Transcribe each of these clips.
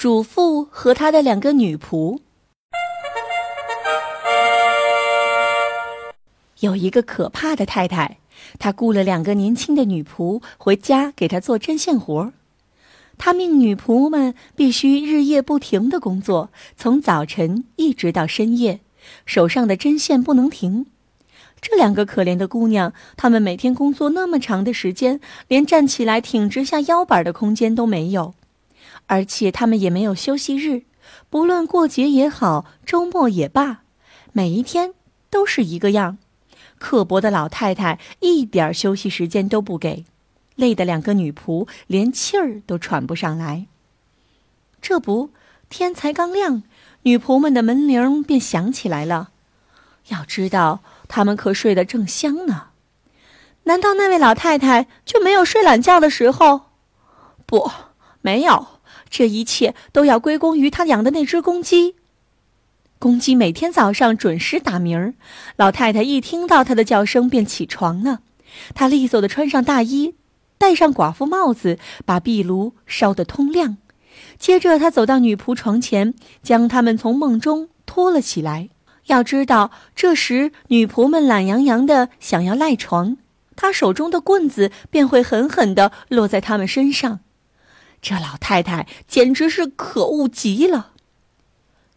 主妇和她的两个女仆。有一个可怕的太太，她雇了两个年轻的女仆回家给她做针线活儿。她命女仆们必须日夜不停的工作，从早晨一直到深夜，手上的针线不能停。这两个可怜的姑娘，她们每天工作那么长的时间，连站起来挺直下腰板的空间都没有。而且他们也没有休息日，不论过节也好，周末也罢，每一天都是一个样。刻薄的老太太一点休息时间都不给，累得两个女仆连气儿都喘不上来。这不，天才刚亮，女仆们的门铃便响起来了。要知道，她们可睡得正香呢。难道那位老太太就没有睡懒觉的时候？不，没有。这一切都要归功于他养的那只公鸡。公鸡每天早上准时打鸣儿，老太太一听到它的叫声便起床了。她利索地穿上大衣，戴上寡妇帽子，把壁炉烧得通亮。接着，她走到女仆床前，将她们从梦中拖了起来。要知道，这时女仆们懒洋洋地想要赖床，她手中的棍子便会狠狠地落在她们身上。这老太太简直是可恶极了。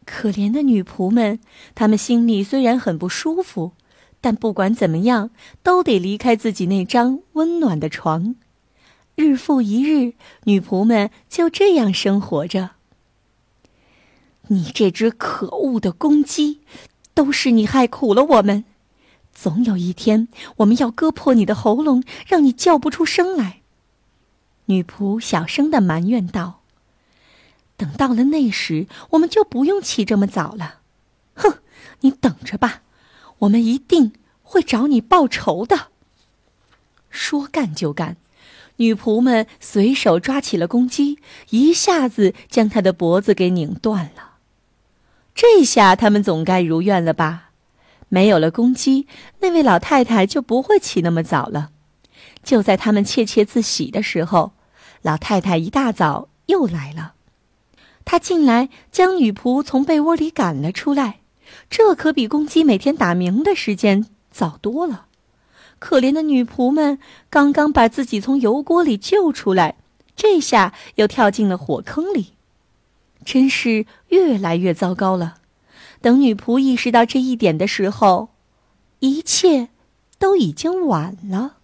可怜的女仆们，她们心里虽然很不舒服，但不管怎么样，都得离开自己那张温暖的床。日复一日，女仆们就这样生活着。你这只可恶的公鸡，都是你害苦了我们。总有一天，我们要割破你的喉咙，让你叫不出声来。女仆小声的埋怨道：“等到了那时，我们就不用起这么早了。”哼，你等着吧，我们一定会找你报仇的。说干就干，女仆们随手抓起了公鸡，一下子将它的脖子给拧断了。这下他们总该如愿了吧？没有了公鸡，那位老太太就不会起那么早了。就在他们窃窃自喜的时候，老太太一大早又来了。她进来将女仆从被窝里赶了出来，这可比公鸡每天打鸣的时间早多了。可怜的女仆们刚刚把自己从油锅里救出来，这下又跳进了火坑里，真是越来越糟糕了。等女仆意识到这一点的时候，一切都已经晚了。